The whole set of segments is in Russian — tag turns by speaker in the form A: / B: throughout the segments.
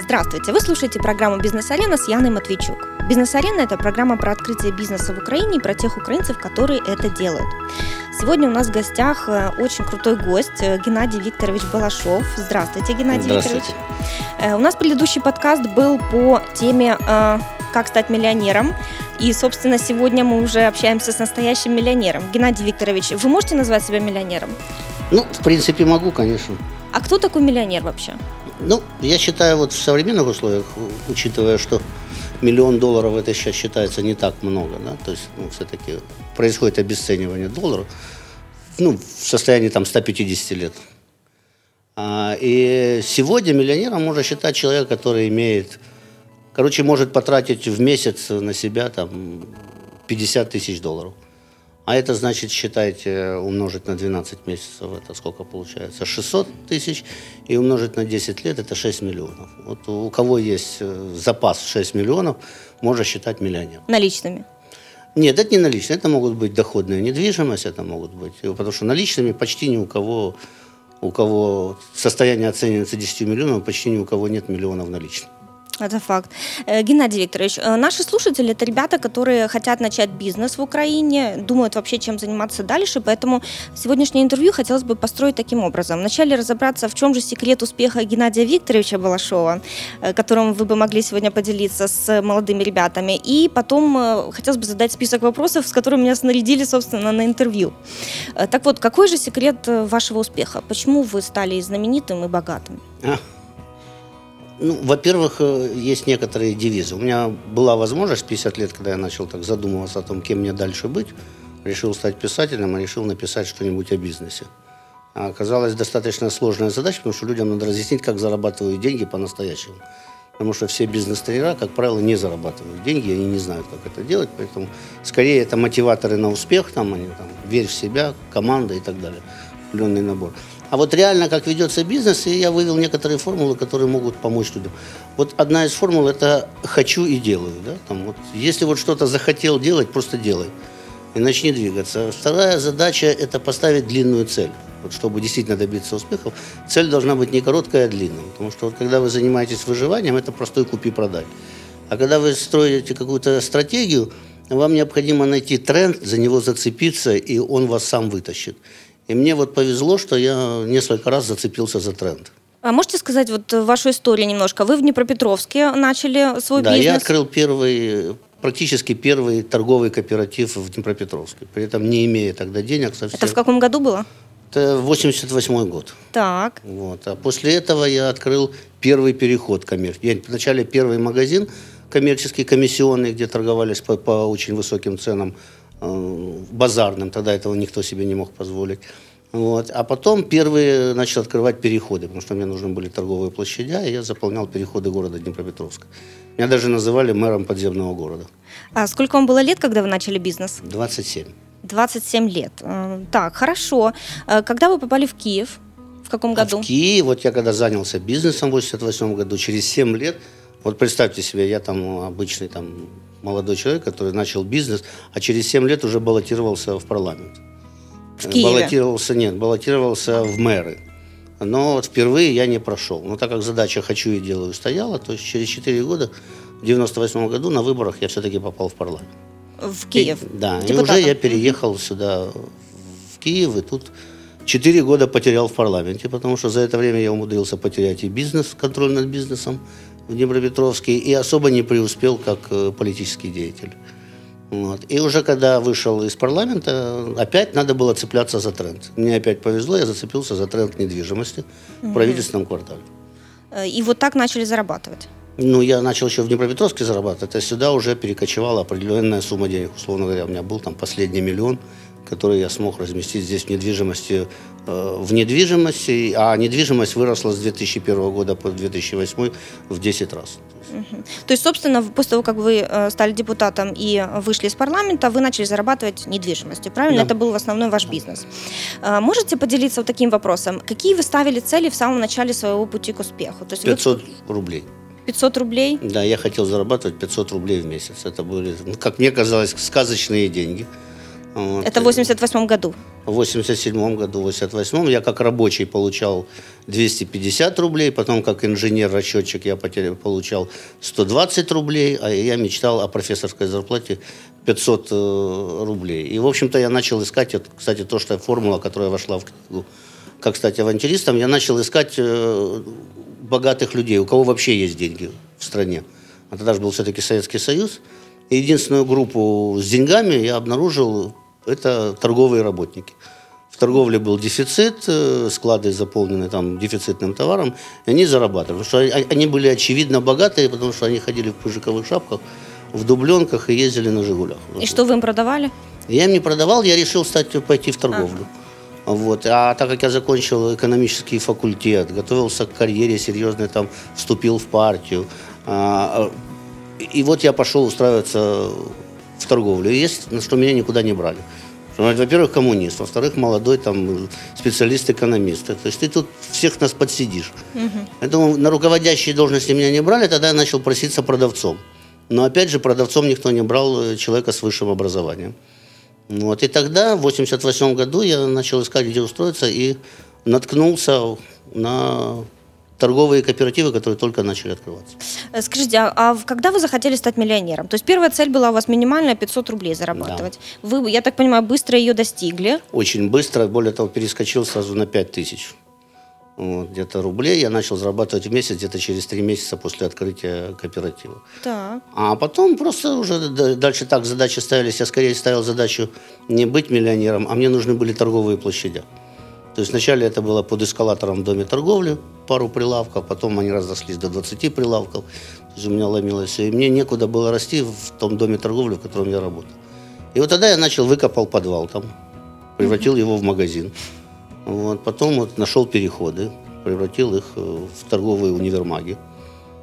A: Здравствуйте, вы слушаете программу «Бизнес-арена» с Яной Матвейчук. «Бизнес-арена» – это программа про открытие бизнеса в Украине и про тех украинцев, которые это делают. Сегодня у нас в гостях э, очень крутой гость э, Геннадий Викторович Балашов. Здравствуйте, Геннадий
B: Здравствуйте.
A: Викторович. Э, У нас предыдущий подкаст был по теме «Как стать миллионером». И, собственно, сегодня мы уже общаемся с настоящим миллионером. Геннадий Викторович, вы можете назвать себя миллионером?
B: Ну, в принципе, могу, конечно.
A: А кто такой миллионер вообще?
B: Ну, я считаю, вот в современных условиях, учитывая, что миллион долларов это сейчас считается не так много, да, то есть, ну, все-таки происходит обесценивание доллара, ну, в состоянии там 150 лет. А, и сегодня миллионером можно считать человека, который имеет, короче, может потратить в месяц на себя там 50 тысяч долларов. А это значит, считайте, умножить на 12 месяцев, это сколько получается? 600 тысяч, и умножить на 10 лет, это 6 миллионов. Вот у кого есть э, запас в 6 миллионов, можно считать миллионером.
A: Наличными.
B: Нет, это не наличные, это могут быть доходная недвижимость, это могут быть, э, потому что наличными почти ни у кого, у кого состояние оценивается 10 миллионов, почти ни у кого нет миллионов наличных.
A: Это факт. Э, Геннадий Викторович, э, наши слушатели это ребята, которые хотят начать бизнес в Украине, думают вообще, чем заниматься дальше, поэтому сегодняшнее интервью хотелось бы построить таким образом. Вначале разобраться, в чем же секрет успеха Геннадия Викторовича Балашова, э, которым вы бы могли сегодня поделиться с молодыми ребятами, и потом хотелось бы задать список вопросов, с которыми меня снарядили, собственно, на интервью. Так вот, какой же секрет вашего успеха? Почему вы стали знаменитым и богатым?
B: Ну, во-первых, э, есть некоторые девизы. У меня была возможность 50 лет, когда я начал так задумываться о том, кем мне дальше быть, решил стать писателем, а решил написать что-нибудь о бизнесе. А оказалась достаточно сложная задача, потому что людям надо разъяснить, как зарабатывают деньги по-настоящему. Потому что все бизнес-тренера, как правило, не зарабатывают деньги, они не знают, как это делать, поэтому скорее это мотиваторы на успех, там они там, верь в себя, команда и так далее, определенный набор. А вот реально, как ведется бизнес, и я вывел некоторые формулы, которые могут помочь людям. Вот одна из формул – это «хочу и делаю». Да? Там вот, если вот что-то захотел делать, просто делай. И начни двигаться. Вторая задача – это поставить длинную цель. Вот чтобы действительно добиться успехов, цель должна быть не короткая, а длинная. Потому что вот когда вы занимаетесь выживанием, это простой купи-продай. А когда вы строите какую-то стратегию, вам необходимо найти тренд, за него зацепиться, и он вас сам вытащит. И мне вот повезло, что я несколько раз зацепился за тренд.
A: А можете сказать вот вашу историю немножко? Вы в Днепропетровске начали свой
B: да,
A: бизнес.
B: я открыл первый, практически первый торговый кооператив в Днепропетровске. При этом не имея тогда денег совсем.
A: Это в каком году было?
B: Это 88 год.
A: Так.
B: Вот. А после этого я открыл первый переход коммерческий. Вначале первый магазин коммерческий, комиссионный, где торговались по, по очень высоким ценам, базарным. Тогда этого никто себе не мог позволить. Вот. А потом первые начал открывать переходы, потому что мне нужны были торговые площадя, и я заполнял переходы города Днепропетровска. Меня даже называли мэром подземного города.
A: А сколько вам было лет, когда вы начали бизнес?
B: 27.
A: 27 лет. Э, Так, хорошо. Э, Когда вы попали в Киев? В каком
B: А
A: году?
B: в Киеве, вот я когда занялся бизнесом в 88 году, через 7 лет, вот представьте себе, я там обычный там молодой человек, который начал бизнес, а через 7 лет уже баллотировался в парламент.
A: В Киеве?
B: Баллотировался, нет, баллотировался в мэры. Но вот впервые я не прошел. Но так как задача «хочу и делаю» стояла, то есть через 4 года, в 98 году на выборах я все-таки попал в парламент.
A: В Киев?
B: И- да, и
A: Депутатом.
B: уже я переехал сюда, в Киев, и тут четыре года потерял в парламенте, потому что за это время я умудрился потерять и бизнес, контроль над бизнесом в Днепропетровске, и особо не преуспел как э, политический деятель. Вот. И уже когда вышел из парламента, опять надо было цепляться за тренд. Мне опять повезло, я зацепился за тренд недвижимости в правительственном квартале.
A: Э, И вот так начали зарабатывать.
B: Ну, я начал еще в Днепропетровске зарабатывать, а сюда уже перекочевала определенная сумма денег. Условно говоря, у меня был там последний миллион, который я смог разместить здесь в недвижимости, э, в недвижимости, а недвижимость выросла с 2001 года по 2008 в 10 раз.
A: То есть, собственно, после того, как вы э, стали депутатом и вышли из парламента, вы начали зарабатывать недвижимостью, правильно?
B: Да.
A: Это был в основном ваш бизнес. Э, Можете поделиться вот таким вопросом? Какие вы ставили цели в самом начале своего пути к успеху? То есть вы-
B: 500 рублей.
A: 500 рублей?
B: Да, я хотел зарабатывать 500 рублей в месяц. Это были, ну, как мне казалось, сказочные деньги.
A: Вот. Это в 88 году?
B: В 87 году, в 88 я как рабочий получал 250 рублей, потом как инженер-расчетчик я получал 120 рублей, а я мечтал о профессорской зарплате 500 э, рублей. И, в общем-то, я начал искать, кстати, то, что формула, которая вошла в книгу, как стать авантюристом, я начал искать э, богатых людей, у кого вообще есть деньги в стране. А тогда же был все-таки Советский Союз. И единственную группу с деньгами я обнаружил, это торговые работники. В торговле был дефицит, э, склады заполнены там дефицитным товаром, и они зарабатывали. Потому что они были очевидно богатые, потому что они ходили в пыжиковых шапках, в дубленках и ездили на «Жигулях».
A: И что вы им продавали?
B: Я им не продавал, я решил стать, пойти в торговлю. Ага. Вот. А так как я закончил экономический факультет, готовился к карьере серьезной, там, вступил в партию, а, и вот я пошел устраиваться в торговлю. И есть, что меня никуда не брали. Во-первых, коммунист, во-вторых, молодой там специалист-экономист. То есть ты тут всех нас подсидишь. Угу. Поэтому на руководящие должности меня не брали, тогда я начал проситься продавцом. Но опять же, продавцом никто не брал э, человека с высшим образованием. Вот. И тогда, в 1988 году, я начал искать, где устроиться, и наткнулся на торговые кооперативы, которые только начали открываться.
A: Э, скажите, а, а когда вы захотели стать миллионером? То есть первая цель была у вас минимальная 500 рублей зарабатывать. Да. Вы, я так понимаю, быстро ее достигли?
B: Очень быстро, более того, перескочил сразу на 5 тысяч. Вот, где-то рублей я начал зарабатывать в месяц где-то через три месяца после открытия кооператива.
A: Так.
B: А потом просто уже дальше так задачи ставились. Я скорее ставил задачу не быть миллионером, а мне нужны были торговые площади. То есть вначале это было под эскалатором в доме торговли, пару прилавков, потом они разошлись до 20 прилавков. То есть у меня ломилось все. И мне некуда было расти в том доме торговли, в котором я работал. И вот тогда я начал, выкопал подвал там, превратил его в магазин. Вот, потом вот нашел переходы, превратил их э, в торговые универмаги.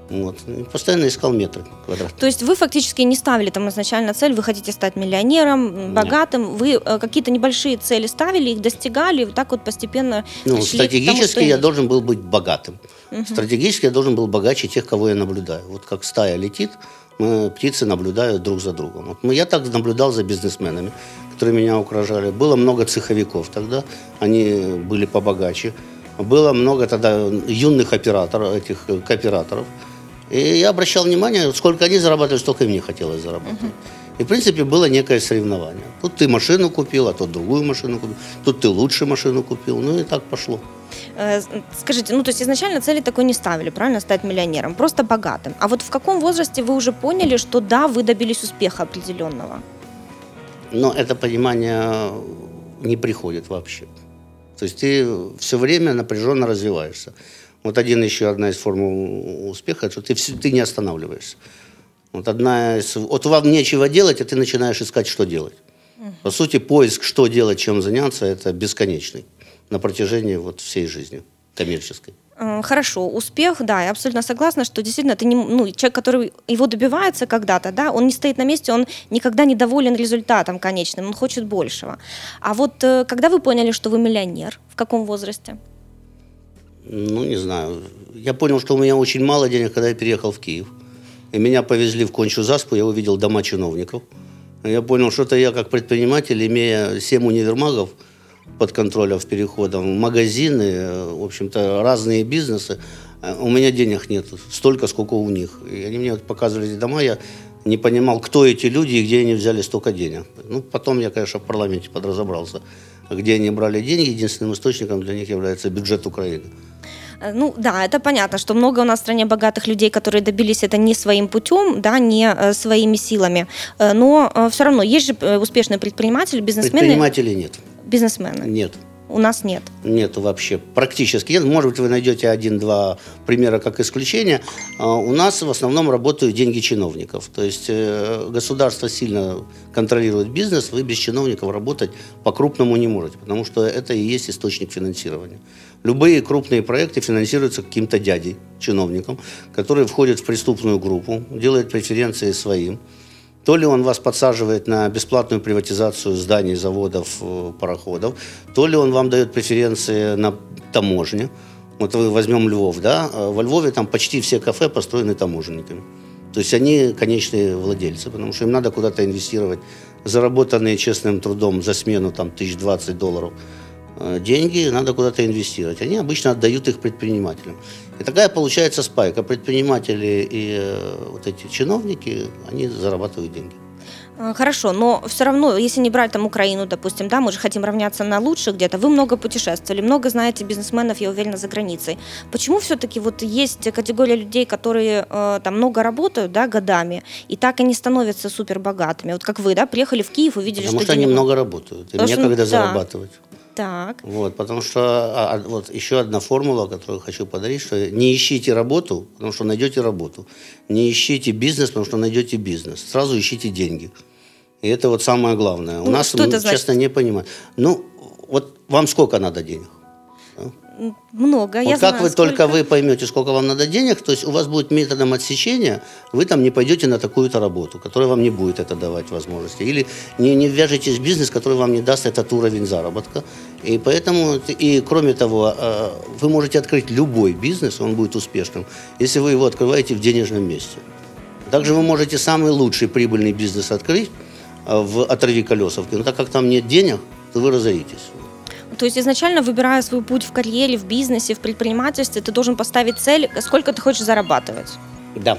B: Вот. И постоянно искал метры квадратные.
A: То есть вы фактически не ставили там изначально цель, вы хотите стать миллионером, богатым, Нет. вы э, какие-то небольшие цели ставили, их достигали, вот так вот постепенно
B: Ну, стратегически тому, я должен был быть богатым. Угу. Стратегически я должен был богаче тех, кого я наблюдаю. Вот как стая летит, мы, птицы наблюдают друг за другом. Вот, я так наблюдал за бизнесменами, которые меня окружали. Было много цеховиков тогда, они были побогаче. Было много тогда юных операторов, этих э, кооператоров. И я обращал внимание, сколько они зарабатывают, столько и мне хотелось заработать. Угу. И, в принципе, было некое соревнование. Тут ты машину купил, а тот другую машину купил. Тут ты лучше машину купил. Ну и так пошло.
A: Э, скажите, ну то есть изначально цели такой не ставили, правильно, стать миллионером, просто богатым. А вот в каком возрасте вы уже поняли, что да, вы добились успеха определенного?
B: Но это понимание не приходит вообще. То есть ты все время напряженно развиваешься. Вот один еще одна из формул успеха, что ты, ты не останавливаешься. Вот одна из... Вот вам нечего делать, а ты начинаешь искать, что делать. По сути, поиск, что делать, чем заняться, это бесконечный на протяжении вот всей жизни коммерческой.
A: Э, хорошо, успех, да, я абсолютно согласна, что действительно ты не, ну, человек, который его добивается когда-то, да, он не стоит на месте, он никогда не доволен результатом конечным, он хочет большего. А вот э, когда вы поняли, что вы миллионер, в каком возрасте?
B: Ну, не знаю. Я понял, что у меня очень мало денег, когда я переехал в Киев. И меня повезли в Кончу Заспу, я увидел дома чиновников. Я понял, что это я как предприниматель, имея 7 универмагов – под контролем в переходом, магазины, в общем-то, разные бизнесы. У меня денег нет столько, сколько у них. И они мне показывали эти дома, я не понимал, кто эти люди и где они взяли столько денег. Ну, потом я, конечно, в парламенте подразобрался, где они брали деньги. Единственным источником для них является бюджет Украины.
A: Э, ну да, это понятно, что много у нас в стране богатых людей, которые добились это не своим путем, да, не э, своими силами. Э, но все равно есть же успешные предприниматели, бизнесмены.
B: Предпринимателей нет
A: бизнесмены?
B: Нет.
A: У нас нет.
B: Нет вообще. Практически нет. Может быть, вы найдете один-два примера как исключение. А у нас в основном работают деньги чиновников. То есть э, государство сильно контролирует бизнес, вы без чиновников работать по-крупному не можете, потому что это и есть источник финансирования. Любые крупные проекты финансируются каким-то дядей, чиновником, который входит в преступную группу, делает преференции своим то ли он вас подсаживает на бесплатную приватизацию зданий, заводов, э, пароходов, то ли он вам дает преференции на таможне. Вот вы возьмем Львов, да, э, во Львове там почти все кафе построены таможенниками. То есть они конечные владельцы, потому что им надо куда-то инвестировать заработанные честным трудом за смену там 1020 долларов деньги надо куда-то инвестировать. Они обычно отдают их предпринимателям. И такая получается спайка. Предприниматели и э, вот эти чиновники, они зарабатывают деньги.
A: Э, хорошо, но все равно, если не брать там Украину, допустим, да, мы же хотим равняться на лучших где-то. Вы много путешествовали, много знаете бизнесменов, я уверена, за границей. Почему все-таки вот есть категория людей, которые э, там много работают, да, годами, и так они становятся супер богатыми? Вот как вы, да, приехали в Киев, увидели,
B: Потому
A: что,
B: что они много работают, им некогда да. зарабатывать.
A: Так.
B: Вот, потому что а, а, вот еще одна формула, которую хочу подарить, что не ищите работу, потому что найдете работу. Не ищите бизнес, потому что найдете бизнес. Сразу ищите деньги. И это вот самое главное. Ну, У нас,
A: что это
B: честно, не понимаю. Ну, вот вам сколько надо денег?
A: Много.
B: Вот
A: я
B: как
A: знаю,
B: вы
A: сколько...
B: только вы поймете, сколько вам надо денег, то есть у вас будет методом отсечения, вы там не пойдете на такую-то работу, которая вам не будет это давать возможности. Или не, не вяжетесь в бизнес, который вам не даст этот уровень заработка. И поэтому, и кроме того, э, вы можете открыть любой бизнес, он будет успешным, если вы его открываете в денежном месте. Также вы можете самый лучший прибыльный бизнес открыть, Э, в «Оторви колесовки». Но так как там нет денег, то вы разоритесь.
A: То есть изначально, выбирая свой путь в карьере, в бизнесе, в предпринимательстве, ты должен поставить цель, сколько ты хочешь зарабатывать.
B: Да.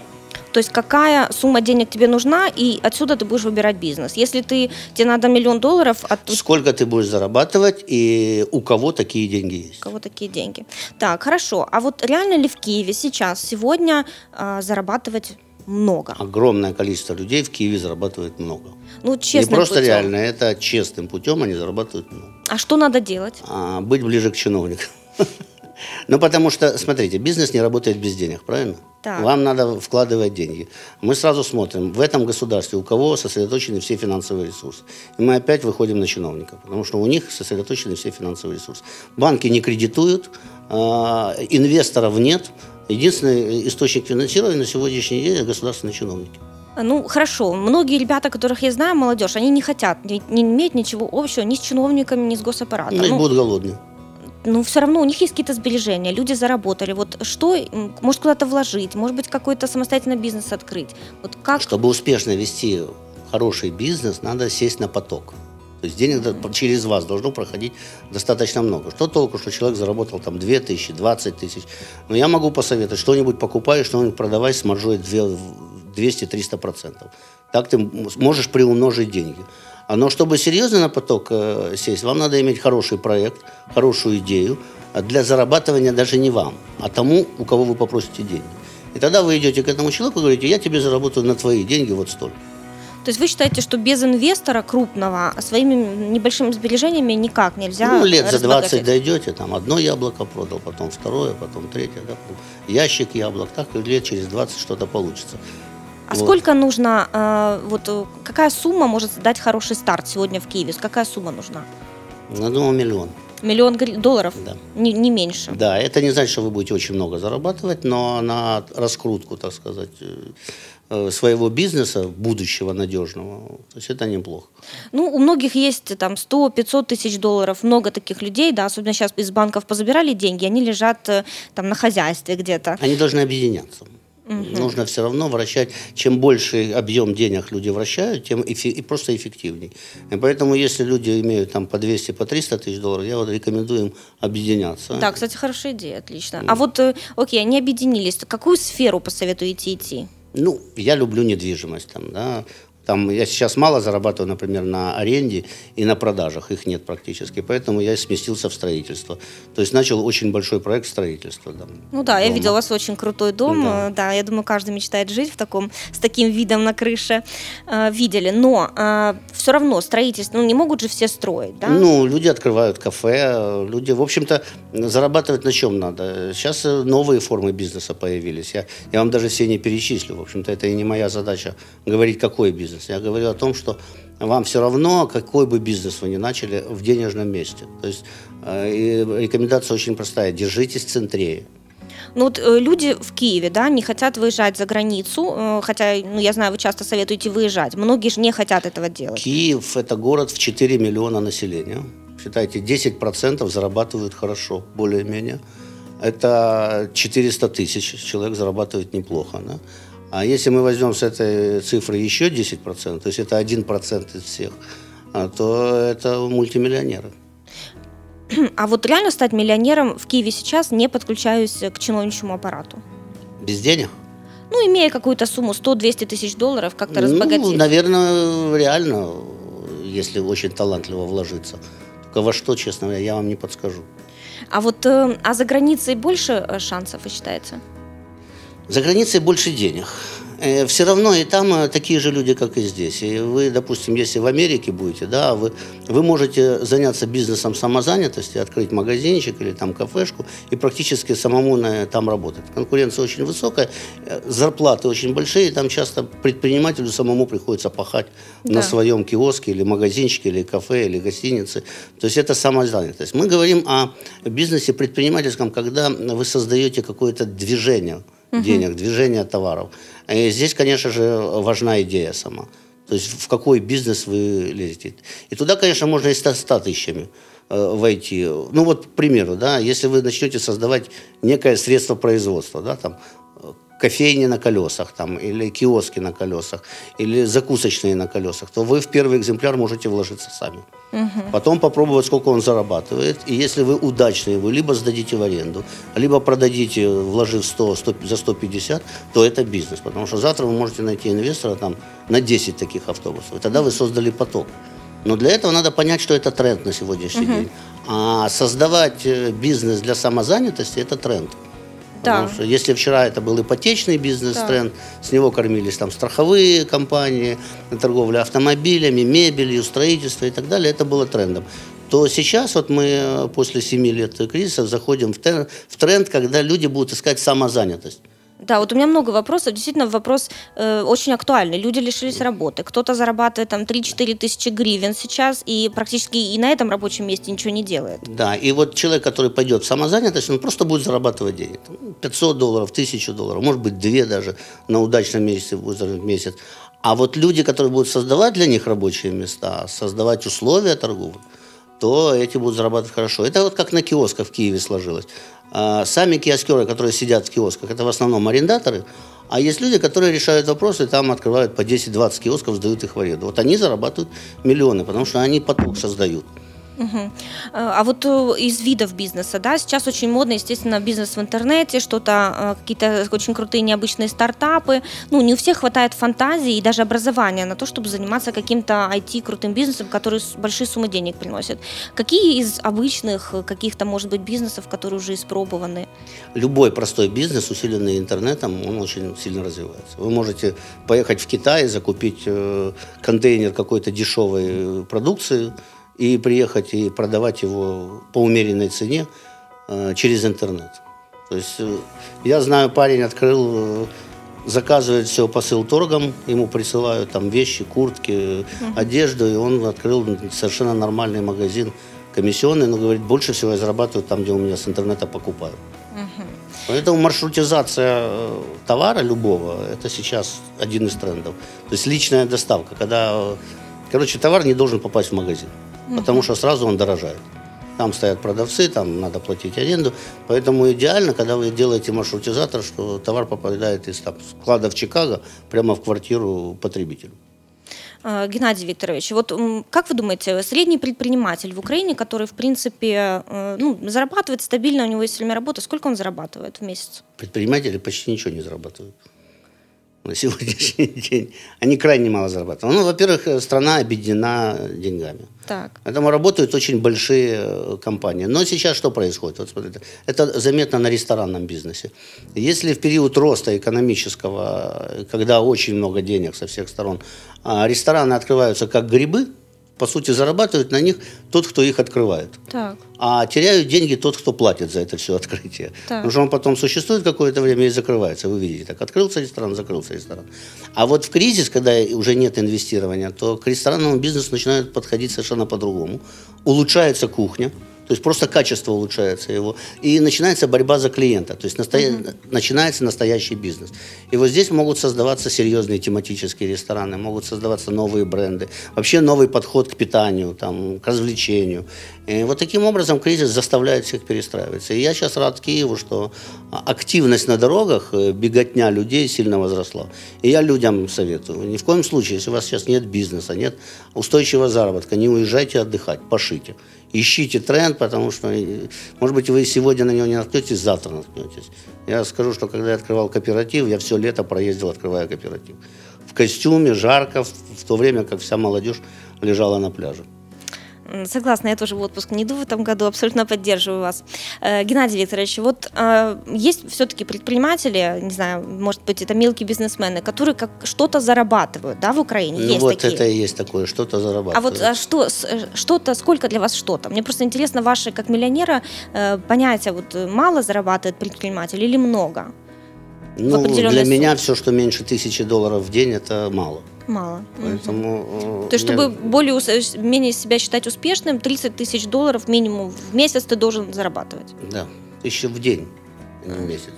A: То есть какая сумма денег тебе нужна, и отсюда ты будешь выбирать бизнес. Если ты, тебе надо миллион долларов... А
B: тут... Сколько ты будешь зарабатывать, и у кого такие деньги есть.
A: У кого такие деньги. Так, хорошо. А вот реально ли в Киеве сейчас, сегодня э, зарабатывать много.
B: Огромное количество людей в Киеве зарабатывает много.
A: Ну, честным
B: Не просто
A: путем.
B: реально, это честным путем они зарабатывают много.
A: А что надо делать?
B: А, быть ближе к чиновникам. Ну, потому что, смотрите, бизнес не работает без денег, правильно?
A: Так.
B: Вам надо вкладывать деньги. Мы сразу смотрим, в этом государстве у кого сосредоточены все финансовые ресурсы. И мы опять выходим на чиновников, потому что у них сосредоточены все финансовые ресурсы. Банки не кредитуют, а, инвесторов нет, Единственный источник финансирования на сегодняшний день – государственные чиновники.
A: Ну, хорошо. Многие ребята, которых я знаю, молодежь, они не хотят, не, не иметь ничего общего ни с чиновниками, ни с госаппаратом.
B: Ну, ну будут голодные.
A: Ну, все равно у них есть какие-то сбережения, люди заработали. Вот что, может, куда-то вложить, может быть, какой-то самостоятельный бизнес открыть. Вот как...
B: Чтобы успешно вести хороший бизнес, надо сесть на поток. То есть денег через вас должно проходить достаточно много. Что толку, что человек заработал там 2 тысячи, 20 тысяч. Но я могу посоветовать, что-нибудь покупай, что-нибудь продавай с маржой 200-300 процентов. Так ты можешь приумножить деньги. А но чтобы серьезно на поток э, сесть, вам надо иметь хороший проект, хорошую идею а для зарабатывания даже не вам, а тому, у кого вы попросите деньги. И тогда вы идете к этому человеку и говорите, я тебе заработаю на твои деньги вот столько.
A: То есть вы считаете, что без инвестора крупного своими небольшими сбережениями никак нельзя
B: Ну, лет за 20 дойдете, там одно яблоко продал, потом второе, потом третье, да, ящик яблок, так лет через 20 что-то получится.
A: А вот. сколько нужно, э, вот э, какая сумма может дать хороший старт сегодня в Киеве? Какая сумма нужна?
B: Я думаю, миллион.
A: Миллион долларов?
B: Да.
A: Не, не меньше?
B: Да, это не значит, что вы будете очень много зарабатывать, но на раскрутку, так сказать, Э, своего бизнеса, будущего надежного, то есть это неплохо.
A: Ну, у многих есть там 100-500 тысяч долларов, много таких людей, да, особенно сейчас из банков позабирали деньги, они лежат э, там на хозяйстве где-то.
B: Они должны объединяться. Угу. Нужно все равно вращать. Чем больше объем денег люди вращают, тем эфи- и просто эффективней. И поэтому, если люди имеют там по 200, по 300 тысяч долларов, я вот рекомендую им объединяться.
A: Да, кстати, хорошая идея, отлично. Mm. А вот, э, окей, они объединились. Какую сферу посоветуете идти?
B: Ну, я люблю недвижимость там, да. Там я сейчас мало зарабатываю, например, на аренде и на продажах, их нет практически, поэтому я сместился в строительство. То есть начал очень большой проект строительства. Да,
A: ну да, дома. я видела у вас очень крутой дом, да. да, я думаю, каждый мечтает жить в таком, с таким видом на крыше, э, видели, но э, все равно строительство, ну не могут же все строить, да?
B: Ну, люди открывают кафе, люди, в общем-то, зарабатывать на чем надо. Сейчас новые формы бизнеса появились, я, я вам даже все не перечислю, в общем-то, это и не моя задача говорить, какой бизнес бизнес. Я говорю о том, что вам все равно, какой бы бизнес вы ни начали, в денежном месте. То есть э, рекомендация очень простая. Держитесь центрее.
A: Ну вот э, люди в Киеве, да, не хотят выезжать за границу, э, хотя, ну, я знаю, вы часто советуете выезжать. Многие же не хотят этого делать.
B: Киев – это город в 4 миллиона населения. Считайте, 10% зарабатывают хорошо, более-менее. Это 400 тысяч человек зарабатывает неплохо. Да? А если мы возьмем с этой цифры еще 10%, то есть это 1% из всех, а, то это мультимиллионеры.
A: А вот реально стать миллионером в Киеве сейчас, не подключаюсь к чиновничьему аппарату?
B: Без денег?
A: Ну, имея какую-то сумму, 100-200 тысяч долларов, как-то разбогатеть? Ну,
B: наверное, реально, если очень талантливо вложиться. Только во что, честно говоря, я вам не подскажу.
A: А вот э, а за границей больше э, шансов, вы считаете?
B: За границей больше денег. Э, все равно и там э, такие же люди, как и здесь. И вы, допустим, если в Америке будете, да, вы, вы можете заняться бизнесом самозанятости, открыть магазинчик или там кафешку и практически самому на, там работать. Конкуренция очень высокая, э, зарплаты очень большие, и там часто предпринимателю самому приходится пахать да. на своем киоске или магазинчике, или кафе, или гостинице. То есть это самозанятость. Мы говорим о бизнесе предпринимательском, когда вы создаете какое-то движение – угу. денег, движения товаров. И здесь, конечно же, важна идея сама. То есть в какой бизнес вы лезете. И туда, конечно, можно и 100, 100 тысячами э, войти. Ну вот, к примеру, да, если вы начнете создавать некое средство производства, да, там, кофейни на колесах, там, или киоски на колесах, или закусочные на колесах, то вы в первый экземпляр можете вложиться сами. Угу. Потом попробовать, сколько он зарабатывает. И если вы удачные, вы либо сдадите в аренду, либо продадите, вложив 100, 100 за 150, то это бизнес. Потому что завтра вы можете найти инвестора там, на 10 таких автобусов. И тогда вы создали поток. Но для этого надо понять, что это тренд на сегодняшний угу. день. А создавать э, бизнес для самозанятости – это тренд. Да. Потому что если вчера это был ипотечный бизнес-тренд, да. с него кормились там страховые компании, торговля автомобилями, мебелью, строительство и так далее, это было трендом то сейчас вот мы э, после 7 лет кризиса заходим в тренд, когда люди будут искать самозанятость.
A: Да, вот у меня много вопросов. Действительно, вопрос э, очень актуальный. Люди лишились работы. Кто-то зарабатывает там 3-4 тысячи гривен сейчас и практически и на этом рабочем месте ничего не делает.
B: Да, и вот человек, который пойдет в самозанятость, он просто будет зарабатывать денег. 500 долларов, 1000 долларов, может быть, 2 даже на удачном месяце будет в месяц. А вот люди, которые будут создавать для них рабочие места, создавать условия торговли, то эти будут зарабатывать хорошо. Это вот как на киосках в Киеве сложилось. А, сами киоскеры, которые сидят в киосках, это в основном арендаторы, а есть люди, которые решают вопросы, там открывают по 10-20 киосков, сдают их в аренду. Вот они зарабатывают миллионы, потому что они поток создают.
A: Угу. А вот э, из видов бизнеса, да, сейчас очень модно, естественно, бизнес в интернете, что-то, э, какие-то очень крутые необычные стартапы. Ну, не у всех хватает фантазии и даже образования на то, чтобы заниматься каким-то IT крутым бизнесом, который большие суммы денег приносит. Какие из обычных каких-то, может быть, бизнесов, которые уже испробованы?
B: Любой простой бизнес, усиленный интернетом, он очень сильно развивается. Вы можете поехать в Китай, закупить контейнер какой-то дешевой продукции, и приехать и продавать его по умеренной цене э, через интернет. То есть э, я знаю, парень открыл, э, заказывает все посыл торгом, ему присылают там вещи, куртки, uh-huh. одежду, и он открыл совершенно нормальный магазин комиссионный, но говорит, больше всего я зарабатываю там, где у меня с интернета покупают. Поэтому маршрутизация товара любого – это сейчас один из трендов. То есть личная доставка, когда, короче, товар не должен попасть в магазин потому что сразу он дорожает. Там стоят продавцы, там надо платить аренду. Поэтому идеально, когда вы делаете маршрутизатор, что товар попадает из там, склада в Чикаго прямо в квартиру потребителю.
A: А, Геннадий Викторович, вот как вы думаете, средний предприниматель в Украине, который, в принципе, э, ну, зарабатывает стабильно, у него есть время работы, сколько он зарабатывает в месяц?
B: Предприниматели почти ничего не зарабатывают на сегодняшний день, они крайне мало зарабатывают. Ну, во-первых, страна объединена деньгами. Так. Поэтому работают очень большие э, компании. Но сейчас что происходит? Вот смотрите, это заметно на ресторанном бизнесе. Если в период роста экономического, когда очень много денег со всех сторон, а рестораны открываются как грибы, по сути, зарабатывает на них тот, кто их открывает. Так. А теряют деньги тот, кто платит за это все открытие. Так. Потому что он потом существует какое-то время и закрывается. Вы видите, так открылся ресторан, закрылся ресторан. А вот в кризис, когда уже нет инвестирования, то к ресторанному бизнесу начинают подходить совершенно по-другому. Улучшается кухня. То есть просто качество улучшается его. И начинается борьба за клиента. То есть настоя... mm-hmm. начинается настоящий бизнес. И вот здесь могут создаваться серьезные тематические рестораны, могут создаваться новые бренды. Вообще новый подход к питанию, там, к развлечению. И вот таким образом кризис заставляет всех перестраиваться. И я сейчас рад Киеву, что активность на дорогах, э, беготня людей сильно возросла. И я людям советую, ни в коем случае, если у вас сейчас нет бизнеса, нет устойчивого заработка, не уезжайте отдыхать, пошите. Ищите тренд, потому что, э, может быть, вы сегодня на него не наткнетесь, завтра наткнетесь. Я скажу, что когда я открывал кооператив, я все лето проездил, открывая кооператив. В костюме, жарко, в то время как вся молодежь лежала на пляже.
A: Согласна, я тоже в отпуск не иду в этом году, абсолютно поддерживаю вас. Э, Геннадий Викторович, вот э, есть все-таки предприниматели, не знаю, может быть, это мелкие бизнесмены, которые как что-то зарабатывают, да, в Украине?
B: Ну
A: есть
B: вот
A: такие.
B: это и есть такое, что-то зарабатывают.
A: А вот а что, что-то, сколько для вас что-то? Мне просто интересно, ваше, как миллионера, э, понятие, вот мало зарабатывает предприниматель или много?
B: Ну, для меня все, что меньше тысячи долларов в день, это мало.
A: Мало.
B: Поэтому,
A: угу. То есть, чтобы более, менее себя считать успешным, 30 тысяч долларов минимум в месяц ты должен зарабатывать.
B: Да, тысячу в день, не в месяц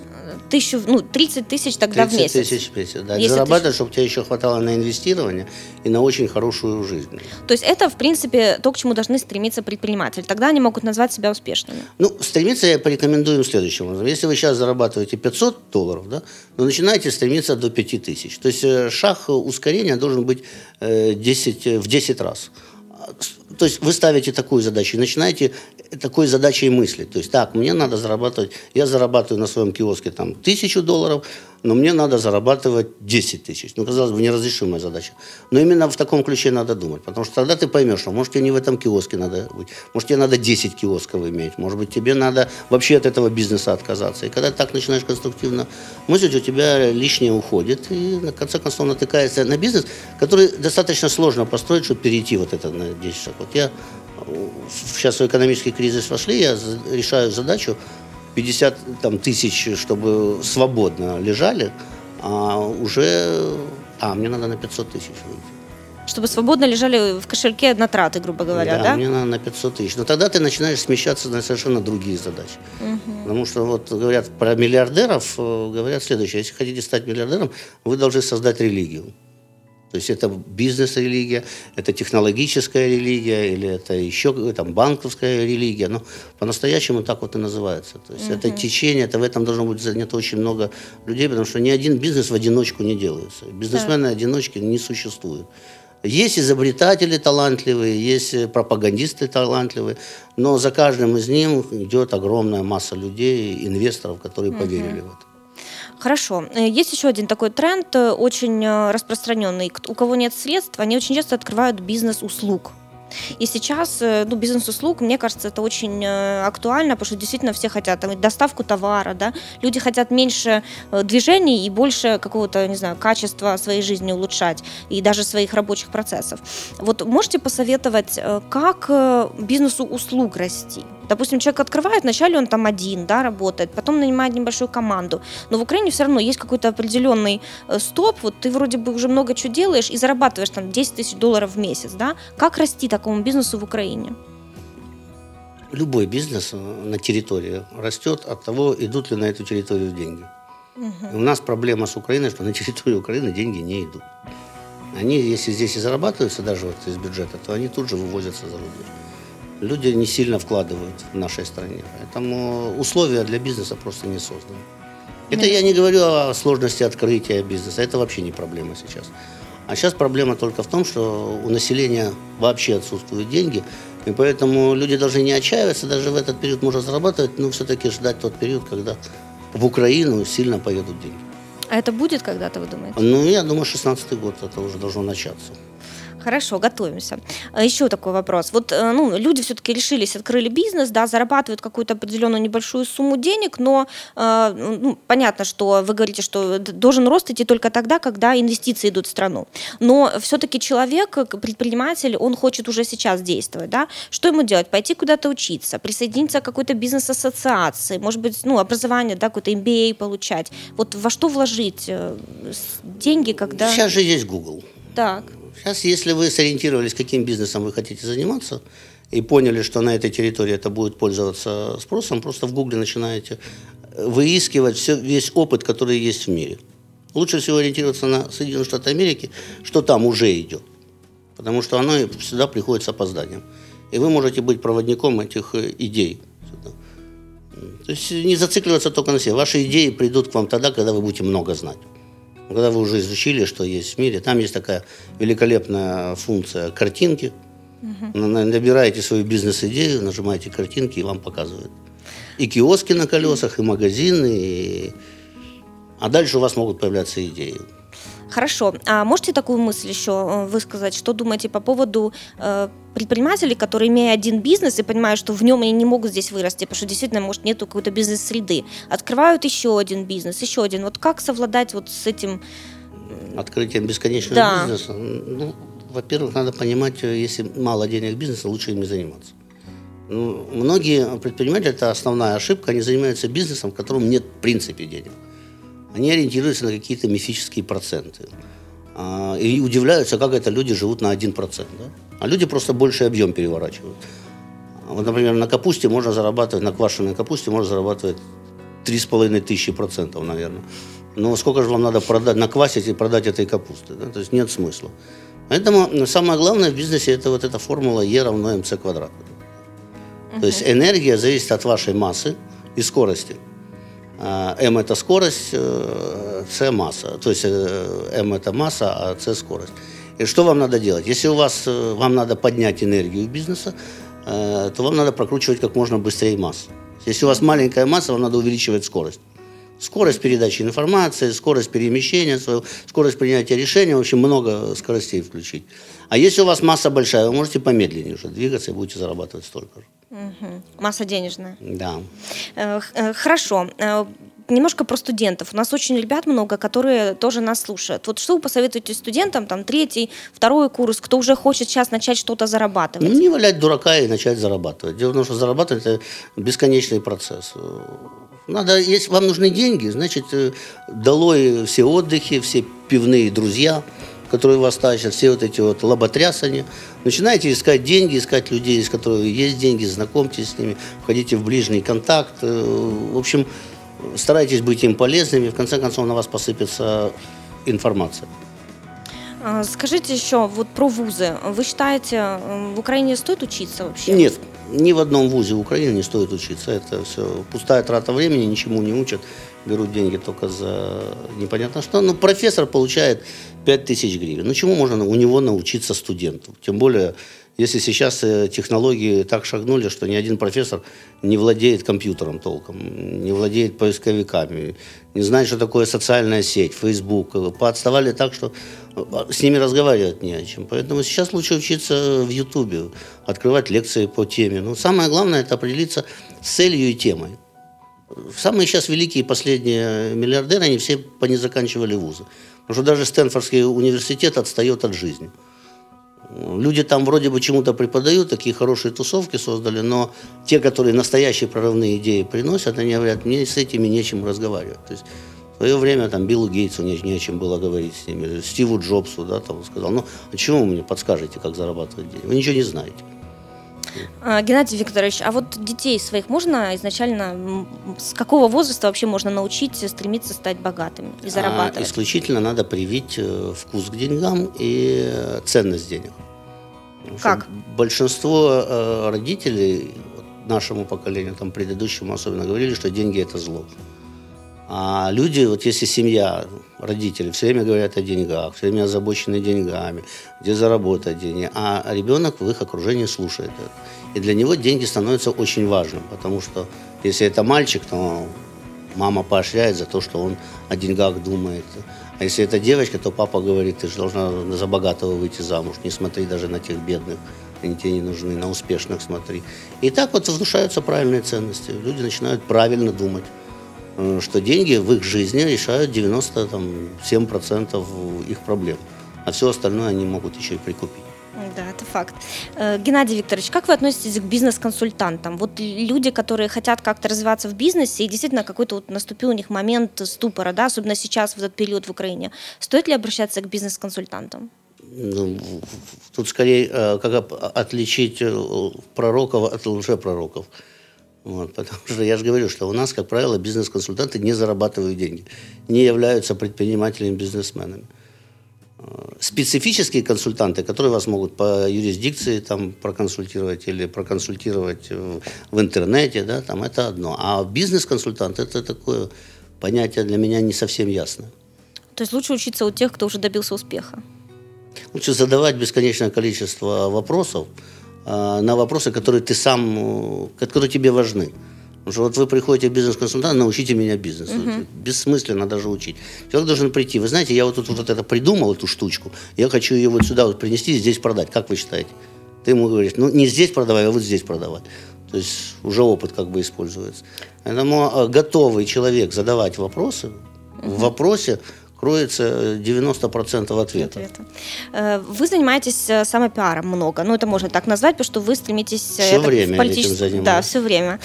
A: тысячу, ну, 30 тысяч тогда
B: 30
A: в месяц.
B: тысяч в месяц, да. Зарабатывать, чтобы тебе еще хватало на инвестирование и на очень хорошую жизнь.
A: То есть это, в принципе, то, к чему должны стремиться предприниматели. Тогда они могут назвать себя успешными.
B: Ну, стремиться я порекомендую следующим образом. Если вы сейчас зарабатываете 500 долларов, да, то начинаете стремиться до 5000. То есть э, шаг ускорения должен быть 10, э, в 10 раз то есть вы ставите такую задачу и начинаете такой задачей мыслить. То есть так, мне надо зарабатывать, я зарабатываю на своем киоске там тысячу долларов, но мне надо зарабатывать 10 тысяч. Ну, казалось бы, неразрешимая задача. Но именно в таком ключе надо думать, потому что тогда ты поймешь, что может тебе не в этом киоске надо быть, может тебе надо 10 киосков иметь, может быть тебе надо вообще от этого бизнеса отказаться. И когда ты так начинаешь конструктивно мыслить, у тебя лишнее уходит, и на конце концов натыкается на бизнес, который достаточно сложно построить, чтобы перейти вот это на 10 шагов. Вот я сейчас в экономический кризис вошли, я решаю задачу 50 там, тысяч, чтобы свободно лежали, а уже... А, мне надо на 500 тысяч.
A: Чтобы свободно лежали в кошельке на траты, грубо говоря, да?
B: Да, мне надо на 500 тысяч. Но тогда ты начинаешь смещаться на совершенно другие задачи. Угу. Потому что вот говорят про миллиардеров, э, говорят следующее. Если хотите стать миллиардером, вы должны создать религию. То есть это бизнес-религия, это технологическая религия или это еще там, банковская религия. Но по-настоящему так вот и называется. То есть uh-huh. это течение, это в этом должно быть занято очень много людей, потому что ни один бизнес в одиночку не делается. Бизнесмены-одиночки не существуют. Есть изобретатели талантливые, есть пропагандисты талантливые, но за каждым из них идет огромная масса людей, инвесторов, которые uh-huh. поверили в это.
A: Хорошо. Э, есть еще один такой тренд, э, очень э, распространенный. У кого нет средств, они очень часто открывают бизнес услуг. И сейчас ну, бизнес-услуг, мне кажется, это очень актуально, потому что действительно все хотят там, доставку товара, да? люди хотят меньше движений и больше какого-то, не знаю, качества своей жизни улучшать и даже своих рабочих процессов. Вот можете посоветовать, как бизнесу услуг расти? Допустим, человек открывает, вначале он там один, да, работает, потом нанимает небольшую команду. Но в Украине все равно есть какой-то определенный э, стоп. Вот ты вроде бы уже много чего делаешь и зарабатываешь там 10 тысяч долларов в месяц, да? Как расти такому бизнесу в Украине?
B: Любой бизнес э, на территории растет от того, идут ли на эту территорию деньги. Угу. У нас проблема с Украиной, что на территории Украины деньги не идут. Они, если здесь и зарабатываются даже вот из бюджета, то они тут же вывозятся за рубеж люди не сильно вкладывают в нашей стране. Поэтому условия для бизнеса просто не созданы. Это я не говорю о сложности открытия бизнеса, это вообще не проблема сейчас. А сейчас проблема только в том, что у населения вообще отсутствуют деньги, и поэтому люди должны не отчаиваться, даже в этот период можно зарабатывать, но все-таки ждать тот период, когда в Украину сильно поедут деньги.
A: А это будет когда-то, вы думаете?
B: Ну, я думаю, 16 год это уже должно начаться.
A: Хорошо, готовимся. А Еще такой вопрос. Вот э, ну, люди все-таки решились, открыли бизнес, да, зарабатывают какую-то определенную небольшую сумму денег, но э, ну, понятно, что вы говорите, что должен рост идти только тогда, когда инвестиции идут в страну. Но все-таки человек, предприниматель, он хочет уже сейчас действовать, да? Что ему делать? Пойти куда-то учиться, присоединиться к какой-то бизнес-ассоциации, может быть, ну, образование, да, какой-то MBA получать. Вот во что вложить э, деньги, когда...
B: Сейчас же есть Google.
A: Так.
B: Сейчас, если вы сориентировались, каким бизнесом вы хотите заниматься, и поняли, что на этой территории это будет пользоваться спросом, просто в Гугле начинаете выискивать все, весь опыт, который есть в мире. Лучше всего ориентироваться на Соединенные Штаты Америки, что там уже идет. Потому что оно всегда приходит с опозданием. И вы можете быть проводником этих э, идей. То есть не зацикливаться только на себе. Ваши идеи придут к вам тогда, когда вы будете много знать. Когда вы уже изучили, что есть в мире. Там есть такая великолепная функция картинки. Угу. Набираете свою бизнес-идею, нажимаете картинки, и вам показывают. И киоски на колесах, и магазины, и... а дальше у вас могут появляться идеи.
A: Хорошо. А можете такую мысль еще э, высказать? Что думаете по поводу э, предпринимателей, которые, имея один бизнес и понимают, что в нем они не могут здесь вырасти, потому что действительно, может, нету какой-то бизнес-среды, открывают еще один бизнес, еще один. Вот как совладать вот с этим?
B: Открытием бесконечного да. бизнеса? Ну, во-первых, надо понимать, э, если мало денег бизнеса, лучше им не заниматься. Ну, многие предприниматели, это основная ошибка, они занимаются бизнесом, в котором нет в принципе денег. Они ориентируются на какие-то мифические проценты. А, и удивляются, как это люди живут на 1%. Да? А люди просто больший объем переворачивают. Вот, например, на капусте можно зарабатывать, на квашеной капусте можно зарабатывать 3,5 тысячи процентов, наверное. Но сколько же вам надо продать, наквасить и продать этой капусты? Да? То есть нет смысла. Поэтому самое главное в бизнесе это вот эта формула E равно МЦ квадрат. Uh-huh. То есть энергия зависит от вашей массы и скорости. А, М это скорость, э, С масса. То есть э, М это масса, а С скорость. И что вам надо делать? Если у вас, э, вам надо поднять энергию бизнеса, то вам надо прокручивать как можно быстрее массу. Если у вас маленькая масса, вам надо увеличивать скорость. Скорость передачи информации, скорость перемещения, скорость принятия решения, в общем, много скоростей включить. А если у вас масса большая, вы можете помедленнее уже двигаться и будете зарабатывать столько же.
A: Угу. Масса денежная.
B: Да.
A: Э, э, хорошо. Э, немножко про студентов. У нас очень ребят много, которые тоже нас слушают. Вот что вы посоветуете студентам, там, третий, второй курс, кто уже хочет сейчас начать что-то зарабатывать?
B: Ну, не валять дурака и начать зарабатывать. Дело в том, что зарабатывать – это бесконечный процесс. Надо, если вам нужны деньги, значит, долой все отдыхи, все пивные друзья – которые вас тащат, все вот эти вот лоботрясания. Начинаете искать деньги, искать людей, из которых есть деньги, знакомьтесь с ними, входите в ближний контакт. Э, в общем, старайтесь быть им полезными, в конце концов на вас посыпется информация.
A: А, скажите еще вот про вузы. Вы считаете, в Украине стоит учиться вообще?
B: Нет, ни в одном вузе в Украине не стоит учиться. Это все пустая трата времени, ничему не учат. Берут деньги только за непонятно что. Но профессор получает 5 тысяч гривен. Ну, чему можно у него научиться студенту? Тем более, если сейчас э, технологии так шагнули, что ни один профессор не владеет компьютером толком, не владеет поисковиками, не знает, что такое социальная сеть, Facebook. Поотставали так, что э, с ними разговаривать не о чем. Поэтому сейчас лучше учиться в Ютубе, открывать лекции по теме. Но самое главное – это определиться с целью и темой. Самые сейчас великие последние миллиардеры, они все не заканчивали вузы. Потому что даже Стэнфордский университет отстает от жизни. Люди там вроде бы чему-то преподают, такие хорошие тусовки создали, но те, которые настоящие прорывные идеи приносят, они говорят, мне с этими нечем разговаривать. То есть свое время там Биллу Гейтсу не, не о чем было говорить с ними, Стиву Джобсу, да, там сказал, ну, а чего вы мне подскажете, как зарабатывать деньги? Вы ничего не знаете.
A: А, Геннадий Викторович, а вот детей своих можно изначально, с какого возраста вообще можно научить стремиться стать богатыми и а, зарабатывать?
B: А, исключительно надо привить э, вкус к деньгам и ценность денег.
A: Как?
B: Большинство э, родителей, нашему поколению, там предыдущему особенно, говорили, что деньги это зло. А люди, вот если семья, родители все время говорят о деньгах, все время озабочены деньгами, где заработать деньги, а ребенок в их окружении слушает это. И для него деньги становятся очень важным, потому что если это мальчик, то мама поощряет за то, что он о деньгах думает. А если это девочка, то папа говорит, ты же должна за богатого выйти замуж, не смотри даже на тех бедных, они тебе не нужны, на успешных смотри. И так вот внушаются правильные ценности. Люди начинают правильно думать. Что деньги в их жизни решают 97% их проблем, а все остальное они могут еще и прикупить.
A: Да, это факт. Э, Геннадий Викторович, как вы относитесь к бизнес-консультантам? Вот люди, которые хотят как-то развиваться в бизнесе, и действительно какой-то вот наступил у них момент ступора, да, особенно сейчас, в этот период в Украине. Стоит ли обращаться к бизнес-консультантам?
B: Ну, тут скорее э, как отличить э, пророков от лжепророков. Вот, потому что я же говорю, что у нас, как правило, бизнес-консультанты не зарабатывают деньги, не являются предпринимателями-бизнесменами. Э, специфические консультанты, которые вас могут по юрисдикции там проконсультировать или проконсультировать в интернете, да, там это одно. А бизнес-консультант это такое понятие для меня не совсем ясно.
A: То есть лучше учиться у тех, кто уже добился успеха?
B: Лучше задавать бесконечное количество вопросов на вопросы, которые ты сам, э, которые тебе важны. Потому что вот вы приходите в бизнес-консультант, научите меня бизнесу. Uh-huh. Бессмысленно даже учить. Человек должен прийти. Вы знаете, я вот тут вот это придумал, эту штучку. Я хочу ее вот сюда вот принести и здесь продать. Как вы считаете? Ты ему говоришь, ну не здесь продавай, а вот здесь продавать. То есть уже опыт как бы используется. Поэтому э, готовый человек задавать вопросы, uh-huh. в вопросе кроется 90% ответа. ответа.
A: Э, вы занимаетесь э, самопиаром много, ну это можно так назвать, потому что вы стремитесь...
B: Все это, время политичес... этим занимаюсь.
A: Да, все время.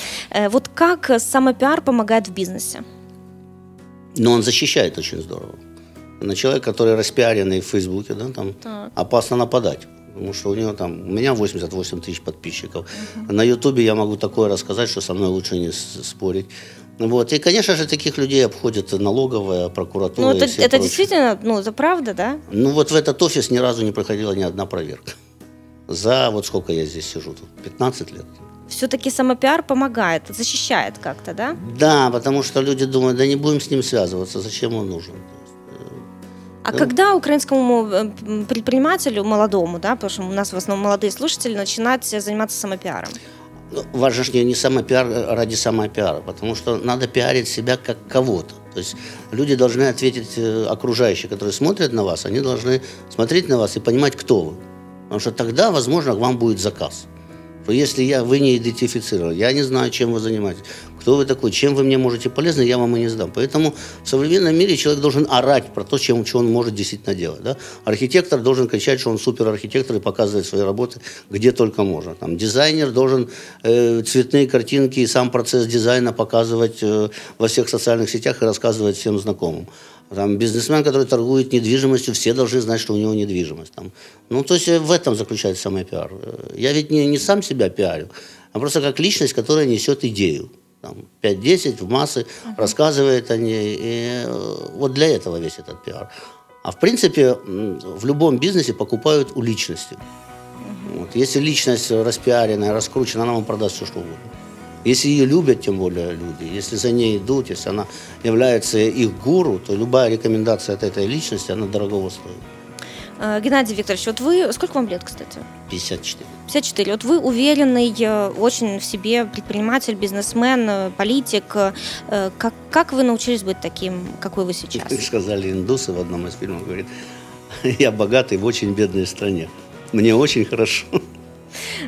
A: Вот как самопиар помогает в бизнесе?
B: Ну, он защищает очень здорово. На человека, который распиаренный в Фейсбуке, да, там так. опасно нападать потому что у него там, у меня 88 тысяч подписчиков. Uh-huh. На Ютубе я могу такое рассказать, что со мной лучше не спорить. Вот. И, конечно же, таких людей обходит налоговая, прокуратура.
A: Ну, это, это действительно, ну, это правда, да?
B: Ну, вот в этот офис ни разу не проходила ни одна проверка. За вот сколько я здесь сижу тут, 15 лет.
A: Все-таки самопиар помогает, защищает как-то, да?
B: Да, потому что люди думают, да не будем с ним связываться, зачем он нужен.
A: А да. когда украинскому э, предпринимателю, молодому, да, потому что у нас в основном молодые слушатели, начинать заниматься самопиаром?
B: Ну, важно же не самопиар э, ради самопиара, потому что надо пиарить себя как кого-то. То есть люди должны ответить э, окружающие, которые смотрят на вас, они должны смотреть на вас и понимать, кто вы. Потому что тогда, возможно, вам будет заказ. Если я, вы не идентифицировали, я не знаю, чем вы занимаетесь, кто вы такой, чем вы мне можете полезны, я вам и не сдам. Поэтому в современном мире человек должен орать про то, чем, что он может действительно делать. Да? Архитектор должен кричать, что он суперархитектор и показывать свои работы где только можно. Там, дизайнер должен э, цветные картинки и сам процесс дизайна показывать э, во всех социальных сетях и рассказывать всем знакомым. Там, бизнесмен, который торгует недвижимостью, все должны знать, что у него недвижимость. Там. Ну, то есть э, в этом заключается самый пиар. Э, я ведь не, не сам себя пиарю, а просто как личность, которая несет идею там, 5-10 в массы, uh-huh. рассказывает о ней. И э, вот для этого весь этот пиар. А в принципе, в любом бизнесе покупают у личности. Uh-huh. Вот. Если личность распиаренная, раскручена, она вам продаст все, что угодно. Если ее любят, тем более люди, если за ней идут, если она является их гуру, то любая рекомендация от этой личности, она дорого стоит.
A: Э, Геннадий Викторович, вот вы, сколько вам лет, кстати?
B: 54.
A: 54. Вот вы уверенный, э, очень в себе предприниматель, бизнесмен, э, политик. Как, как вы научились быть таким, какой вы сейчас?
B: Сказали индусы в одном из фильмов, говорит, я богатый в очень бедной стране. Мне очень хорошо.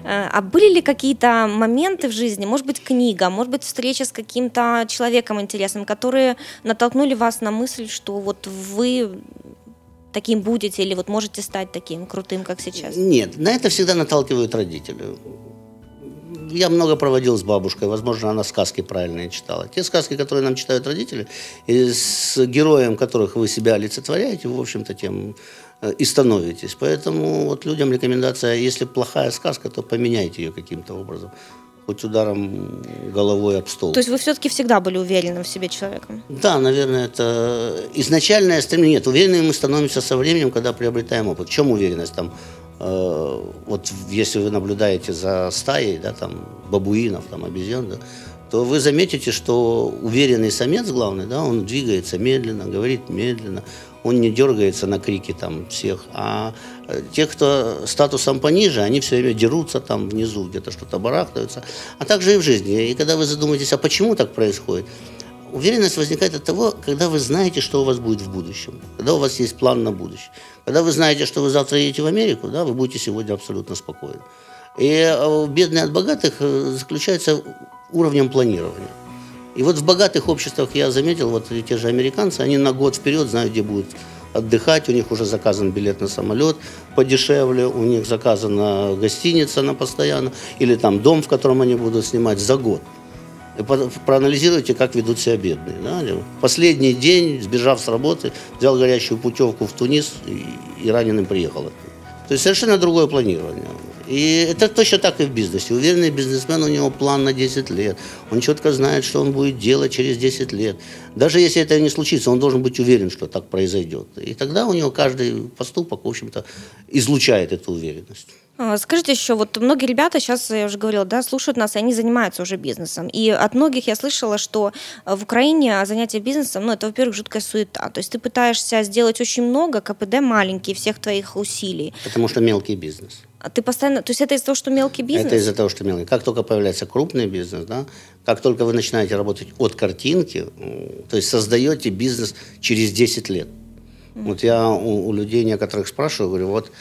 A: А были ли какие-то моменты в жизни, может быть, книга, может быть, встреча с каким-то человеком интересным, которые натолкнули вас на мысль, что вот вы таким будете или вот можете стать таким крутым, как сейчас?
B: Нет, на это всегда наталкивают родители. Я много проводил с бабушкой, возможно, она сказки правильные читала. Те сказки, которые нам читают родители, и с героем которых вы себя олицетворяете, в общем-то, тем э, и становитесь. Поэтому вот людям рекомендация, если плохая сказка, то поменяйте ее каким-то образом хоть ударом головой об стол.
A: То есть вы все-таки всегда были уверенным в себе человеком?
B: Да, наверное, это изначальное стремление. Нет, уверенными мы становимся со временем, когда приобретаем опыт. В чем уверенность? Там, э, вот если вы наблюдаете за стаей, да, там, бабуинов, там, обезьян, да, то вы заметите, что уверенный самец главный, да, он двигается медленно, говорит медленно, он не дергается на крики там всех, а э, те, кто статусом пониже, они все время дерутся там внизу, где-то что-то барахтаются, а также и в жизни. И когда вы задумаетесь, а почему так происходит, уверенность возникает от того, когда вы знаете, что у вас будет в будущем, когда у вас есть план на будущее. Когда вы знаете, что вы завтра едете в Америку, да, вы будете сегодня абсолютно спокойны. И э, бедные от богатых э, заключается уровнем планирования. И вот в богатых обществах я заметил, вот те же американцы, они на год вперед знают, где будут отдыхать, у них уже заказан билет на самолет подешевле, у них заказана гостиница на постоянно, или там дом, в котором они будут снимать за год. И проанализируйте, как ведут себя бедные. Да? Последний день, сбежав с работы, взял горячую путевку в Тунис и, и раненым приехал. То есть совершенно другое планирование. И это точно так и в бизнесе. Уверенный бизнесмен, у него план на 10 лет. Он четко знает, что он будет делать через 10 лет. Даже если это не случится, он должен быть уверен, что так произойдет. И тогда у него каждый поступок, в общем-то, излучает эту уверенность.
A: А, скажите еще, вот многие ребята сейчас, я уже говорила, да, слушают нас, и они занимаются уже бизнесом. И от многих я слышала, что э, в Украине занятие бизнесом, ну, это, во-первых, жуткая суета. То есть ты пытаешься сделать очень много, КПД маленький, всех твоих усилий.
B: Потому что мелкий бизнес.
A: А ты постоянно, то есть это из-за того, что мелкий бизнес?
B: Это из-за того, что мелкий. Как только появляется крупный бизнес, да, как только вы начинаете работать от картинки, то есть создаете бизнес через 10 лет. Mm-hmm. Вот я у, у людей некоторых спрашиваю, говорю, вот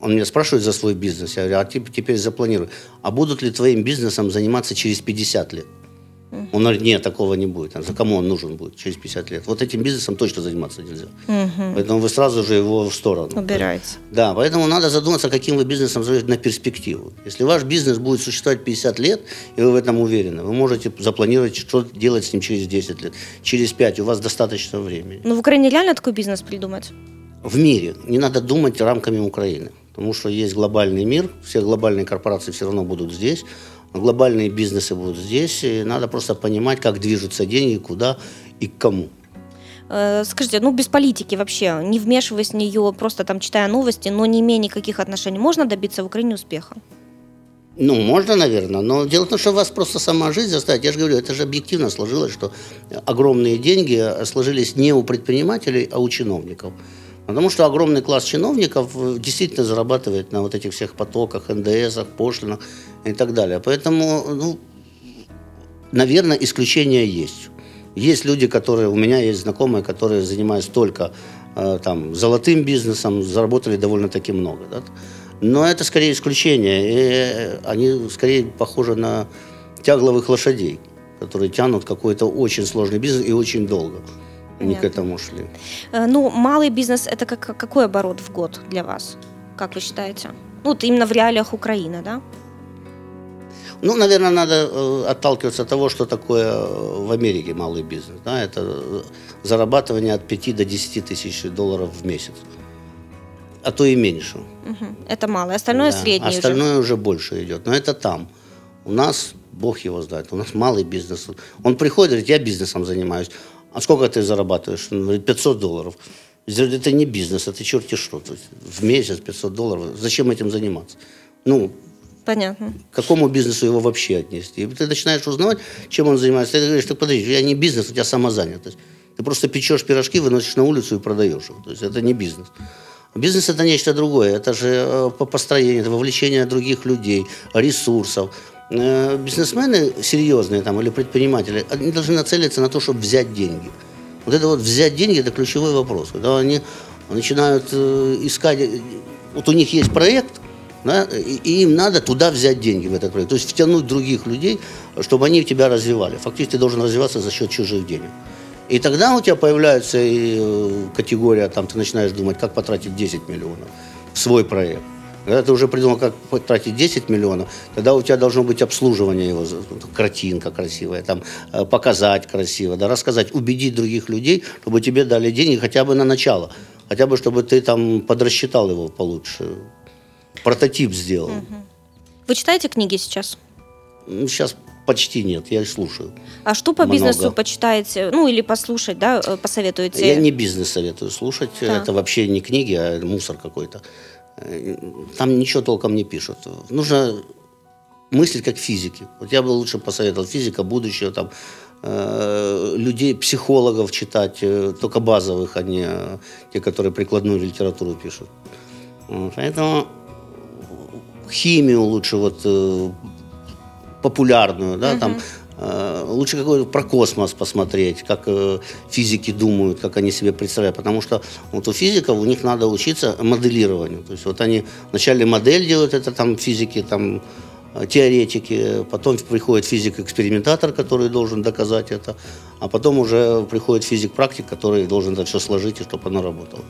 B: он меня спрашивает за свой бизнес. Я говорю, а ты теперь запланируй. А будут ли твоим бизнесом заниматься через 50 лет? Uh-huh. Он говорит, нет, такого не будет. А за кому он нужен будет через 50 лет? Вот этим бизнесом точно заниматься нельзя. Uh-huh. Поэтому вы сразу же его в сторону.
A: Убираете.
B: Да, поэтому надо задуматься, каким вы бизнесом занимаетесь на перспективу. Если ваш бизнес будет существовать 50 лет, и вы в этом уверены, вы можете запланировать, что делать с ним через 10 лет. Через 5 у вас достаточно времени.
A: Ну, в Украине реально такой бизнес придумать?
B: В мире. Не надо думать рамками Украины потому что есть глобальный мир, все глобальные корпорации все равно будут здесь, глобальные бизнесы будут здесь, и надо просто понимать, как движутся деньги, куда и к кому.
A: Э, скажите, ну без политики вообще, не вмешиваясь в нее, просто там читая новости, но не имея никаких отношений, можно добиться в Украине успеха?
B: Ну, можно, наверное, но дело в том, что вас просто сама жизнь заставит. Я же говорю, это же объективно сложилось, что огромные деньги сложились не у предпринимателей, а у чиновников. Потому что огромный класс чиновников э, действительно зарабатывает на вот этих всех потоках, НДСах, пошлинах и так далее. Поэтому, ну, наверное, исключения есть. Есть люди, которые, у меня есть знакомые, которые занимаются только э, там, золотым бизнесом, заработали довольно-таки много. Да? Но это скорее исключение. И э, они скорее похожи на тягловых лошадей, которые тянут какой-то очень сложный бизнес и очень долго. Понятно. не к этому шли.
A: Э, ну, малый бизнес – это как, какой оборот в год для вас, как вы считаете? Ну, вот именно в реалиях Украины, да?
B: Ну, наверное, надо э, отталкиваться от того, что такое э, в Америке малый бизнес. Да? Это зарабатывание от 5 до 10 тысяч долларов в месяц. А то и меньше.
A: Угу. Это мало. Остальное да. среднее
B: Остальное уже. уже больше идет. Но это там. У нас, Бог его знает, у нас малый бизнес. Он приходит, говорит, я бизнесом занимаюсь. А сколько ты зарабатываешь? 500 долларов. Это не бизнес, это черти что. В месяц 500 долларов. Зачем этим заниматься? Ну,
A: Понятно.
B: К какому бизнесу его вообще отнести? И ты начинаешь узнавать, чем он занимается. Ты говоришь, так подожди, я не бизнес, у тебя самозанятость. Ты просто печешь пирожки, выносишь на улицу и продаешь их. То есть это не бизнес. Бизнес это нечто другое. Это же э, по построению, это вовлечение других людей, ресурсов. Э, бизнесмены серьезные там, или предприниматели, они должны нацелиться на то, чтобы взять деньги. Вот это вот взять деньги, это ключевой вопрос. Когда они начинают э, искать, э, вот у них есть проект, да, и им надо туда взять деньги в этот проект. То есть втянуть других людей, чтобы они тебя развивали. Фактически ты должен развиваться за счет чужих денег. И тогда у тебя появляется и категория, там ты начинаешь думать, как потратить 10 миллионов в свой проект. Когда ты уже придумал, как потратить 10 миллионов, тогда у тебя должно быть обслуживание его, картинка красивая, там, э, показать красиво, да, рассказать, убедить других людей, чтобы тебе дали деньги хотя бы на начало, хотя бы чтобы ты там подрасчитал его получше, прототип сделал.
A: Вы читаете книги сейчас?
B: Сейчас почти нет, я слушаю.
A: А что по много. бизнесу почитаете, ну или послушать, да, э, посоветуете?
B: Я не бизнес советую слушать, да. это вообще не книги, а мусор какой-то. Там ничего толком не пишут. Нужно мыслить как физики. Вот я бы лучше посоветовал физика будущего, там, э, людей, психологов читать, э, только базовых, а не э, те, которые прикладную литературу пишут. Поэтому химию лучше вот э, популярную, да, uh-huh. там Э, лучше какой-то про космос посмотреть, как э, физики думают, как они себе представляют. Потому что вот у физиков у них надо учиться моделированию. То есть вот они вначале модель делают, это там физики, там э, теоретики, потом приходит физик-экспериментатор, который должен доказать это, а потом уже приходит физик-практик, который должен это все сложить, и чтобы оно работало.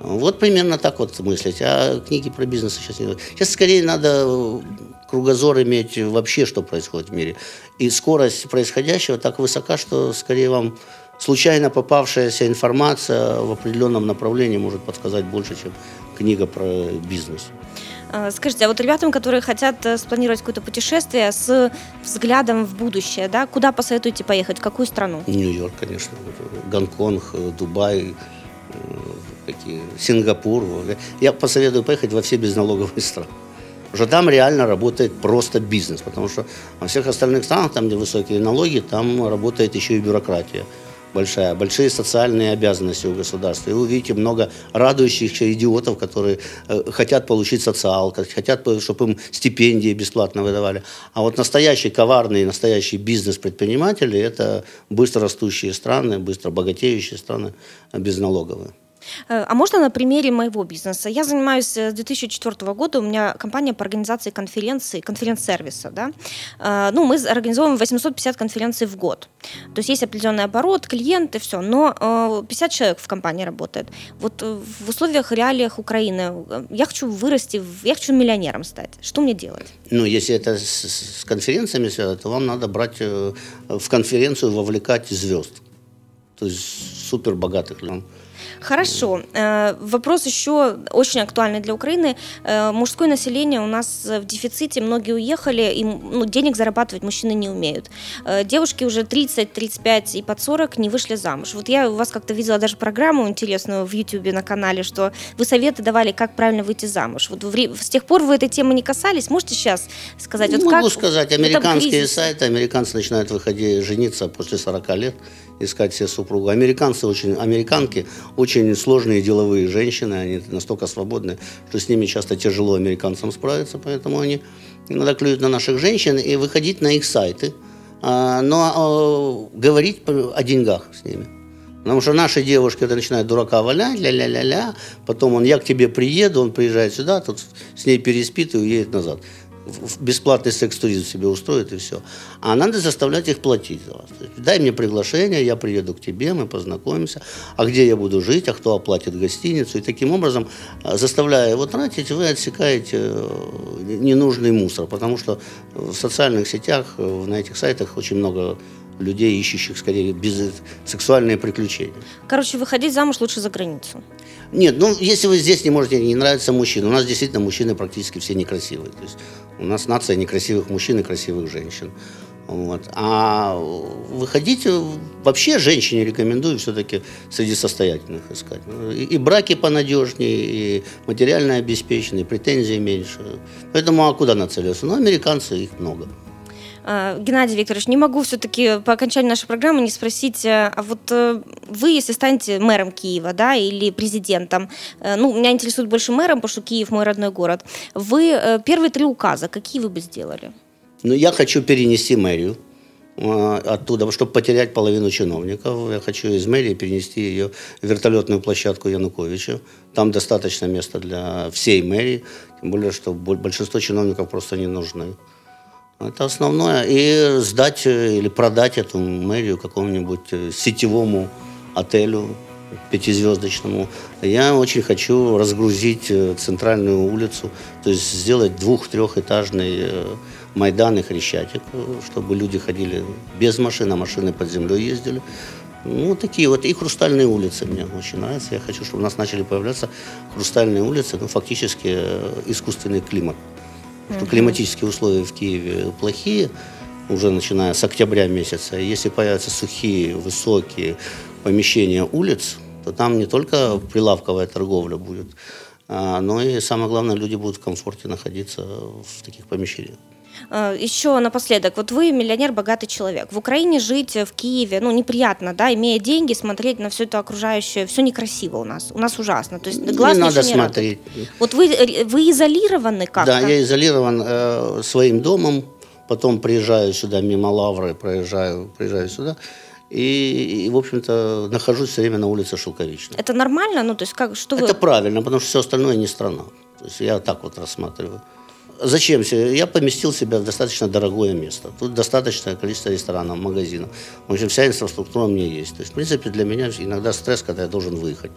B: Вот примерно так вот мыслить. А книги про бизнес сейчас не... Сейчас скорее надо кругозор иметь вообще, что происходит в мире. И скорость происходящего так высока, что скорее вам случайно попавшаяся информация в определенном направлении может подсказать больше, чем книга про бизнес.
A: А, скажите, а вот ребятам, которые хотят э, спланировать какое-то путешествие с взглядом в будущее, да, куда посоветуете поехать, в какую страну?
B: Нью-Йорк, конечно. Гонконг, э, Дубай, э, какие, Сингапур. Я посоветую поехать во все безналоговые страны. Уже там реально работает просто бизнес, потому что во всех остальных странах, там, где высокие налоги, там работает еще и бюрократия большая, большие социальные обязанности у государства. И вы увидите много радующихся идиотов, которые э, хотят получить социал, хотят, чтобы им стипендии бесплатно выдавали. А вот настоящие коварные, настоящие бизнес-предприниматели – это быстро растущие страны, быстро богатеющие страны, безналоговые.
A: Э, а можно на примере моего бизнеса? Я занимаюсь э, с 2004 года, у меня компания по организации конференций, конференц-сервиса. Да? Э, ну, мы организовываем 850 конференций в год. То есть есть определенный оборот, клиенты, все. Но 50 человек в компании работает. Вот в условиях, реалиях Украины я хочу вырасти, я хочу миллионером стать. Что мне делать?
B: Ну, если это с, конференциями связано, то вам надо брать в конференцию, вовлекать звезд. То есть супер богатых людей.
A: Хорошо. Э, вопрос еще очень актуальный для Украины. Э, мужское население у нас в дефиците, многие уехали, и ну, денег зарабатывать мужчины не умеют. Э, девушки уже 30, 35 и под 40 не вышли замуж. Вот я у вас как-то видела даже программу интересную в YouTube на канале, что вы советы давали, как правильно выйти замуж. Вот с тех пор вы этой темы не касались. Можете сейчас сказать? Вот
B: Могу
A: как...
B: сказать. Американские сайты, американцы начинают выходить жениться после 40 лет искать себе супругу. Американцы очень, американки очень сложные деловые женщины, они настолько свободны, что с ними часто тяжело американцам справиться, поэтому они иногда клюют на наших женщин и выходить на их сайты, а, но а, говорить о деньгах с ними. Потому что наши девушки это начинают дурака валять, ля-ля-ля-ля, потом он, я к тебе приеду, он приезжает сюда, тут с ней переспит и уедет назад бесплатный секс-туризм себе устроит и все. А надо заставлять их платить за вас. Дай мне приглашение, я приеду к тебе, мы познакомимся. А где я буду жить, а кто оплатит гостиницу. И таким образом, а, заставляя его тратить, вы отсекаете э, ненужный мусор. Потому что в социальных сетях, э, на этих сайтах очень много людей, ищущих скорее без сексуальные приключения.
A: Короче, выходить замуж лучше за границу.
B: Нет, ну если вы здесь не можете, не нравится мужчина. У нас действительно мужчины практически все некрасивые. То есть у нас нация некрасивых мужчин и красивых женщин. Вот. А выходить вообще женщине рекомендую все-таки среди состоятельных искать. И, и браки понадежнее, и материально обеспеченные, претензий меньше. Поэтому а куда нацелился? Ну, американцы, их много.
A: А, Геннадий Викторович, не могу все-таки по окончанию нашей программы не спросить, э, а вот э, вы, если станете мэром Киева, да, или президентом, э, ну, меня интересует больше мэром, потому что Киев мой родной город, вы первые три указа, какие вы бы сделали?
B: Ну, я хочу перенести мэрию оттуда, чтобы потерять половину чиновников. Я хочу из мэрии перенести ее в вертолетную площадку Януковича. Там достаточно места для всей мэрии, тем более, что большинство чиновников просто не нужны. Это основное. И сдать э, или продать эту мэрию какому-нибудь э, сетевому отелю пятизвездочному. Я очень хочу разгрузить э, центральную улицу, то есть сделать двух-трехэтажный Майдан и Хрещатик, чтобы люди ходили без машин, а машины под землей ездили. Ну, такие вот. И хрустальные улицы мне очень нравятся. Я хочу, чтобы у нас начали появляться хрустальные улицы, ну, фактически искусственный климат что климатические условия в Киеве плохие, уже начиная с октября месяца. Если появятся сухие, высокие помещения улиц, то там не только прилавковая торговля будет, а, но и самое главное, люди будут в комфорте находиться в таких помещениях.
A: Э, Еще напоследок, вот вы миллионер, богатый человек. В Украине жить, в Киеве, ну, неприятно, да, имея деньги, смотреть на все это окружающее, все некрасиво у нас. У нас ужасно. То есть глаз
B: не надо не смотреть.
A: Радует. Вот вы, э, вы изолированы как-то?
B: Да, я изолирован э, своим домом, потом приезжаю сюда мимо Лавры, проезжаю, приезжаю сюда. И, и, в общем-то, нахожусь все время на улице Шелковичной.
A: Это нормально? Ну, то есть, как, что
B: вы... Это правильно, потому что все остальное не страна. То есть я так вот рассматриваю. Зачем? Я поместил себя в достаточно дорогое место. Тут достаточное количество ресторанов, магазинов. В общем, вся инфраструктура у меня есть. То есть, в принципе, для меня иногда стресс, когда я должен выехать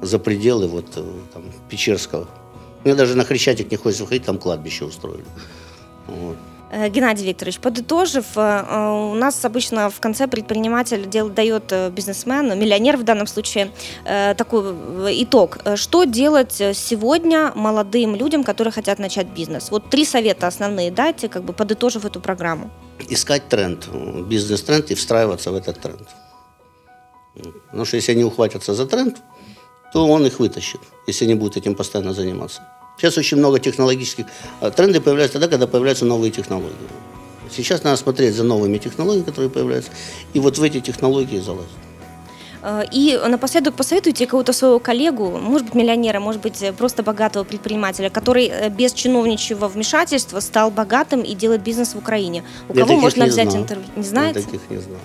B: за пределы вот э, там, Печерского. Мне даже на Хрещатик не хочется выходить, там кладбище устроили. Вот.
A: Э, Геннадий Викторович, подытожив, э, э, у нас обычно в конце предприниматель дел, дает бизнесмену, миллионер в данном случае, такой итог. Что делать сегодня молодым людям, которые хотят начать бизнес? Вот три совета основные дайте, как бы подытожив эту программу.
B: Искать тренд, бизнес-тренд и встраиваться в этот тренд. Потому что если они ухватятся за тренд, то он их вытащит, если они будут этим постоянно заниматься. Сейчас очень много технологических... А, тренды появляются тогда, когда появляются новые технологии. Сейчас надо смотреть за новыми технологиями, которые появляются, и вот в эти технологии залазить.
A: А, и напоследок посоветуйте кого-то своего коллегу, может быть, миллионера, может быть, просто богатого предпринимателя, который э, без чиновничьего вмешательства стал богатым и делает бизнес в Украине. У Я кого можно взять знаю. интервью? Не знаете?
B: Я таких не знаю.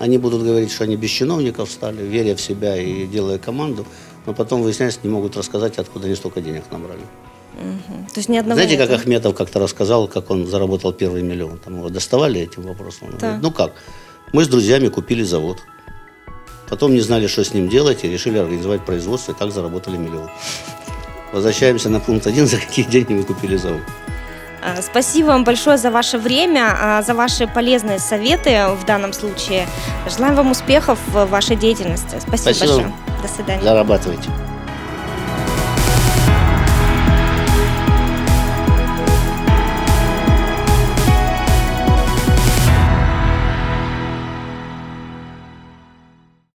B: Они будут говорить, что они без чиновников стали, веря в себя и делая команду но потом выясняется, не могут рассказать, откуда они столько денег набрали.
A: Угу. То есть ни одного
B: Знаете, как Ахметов как-то рассказал, как он заработал первый миллион? Там его доставали этим вопросом. Он говорит, ну как? Мы с друзьями купили завод. Потом не знали, что с ним делать, и решили организовать производство, и так заработали миллион. Возвращаемся на пункт один, за какие деньги мы купили завод.
A: А, спасибо вам большое за ваше время, а, за ваши полезные советы в данном случае. Желаем вам успехов в вашей деятельности. Спасибо, Спасибо. большое. До свидания.
B: Зарабатывайте.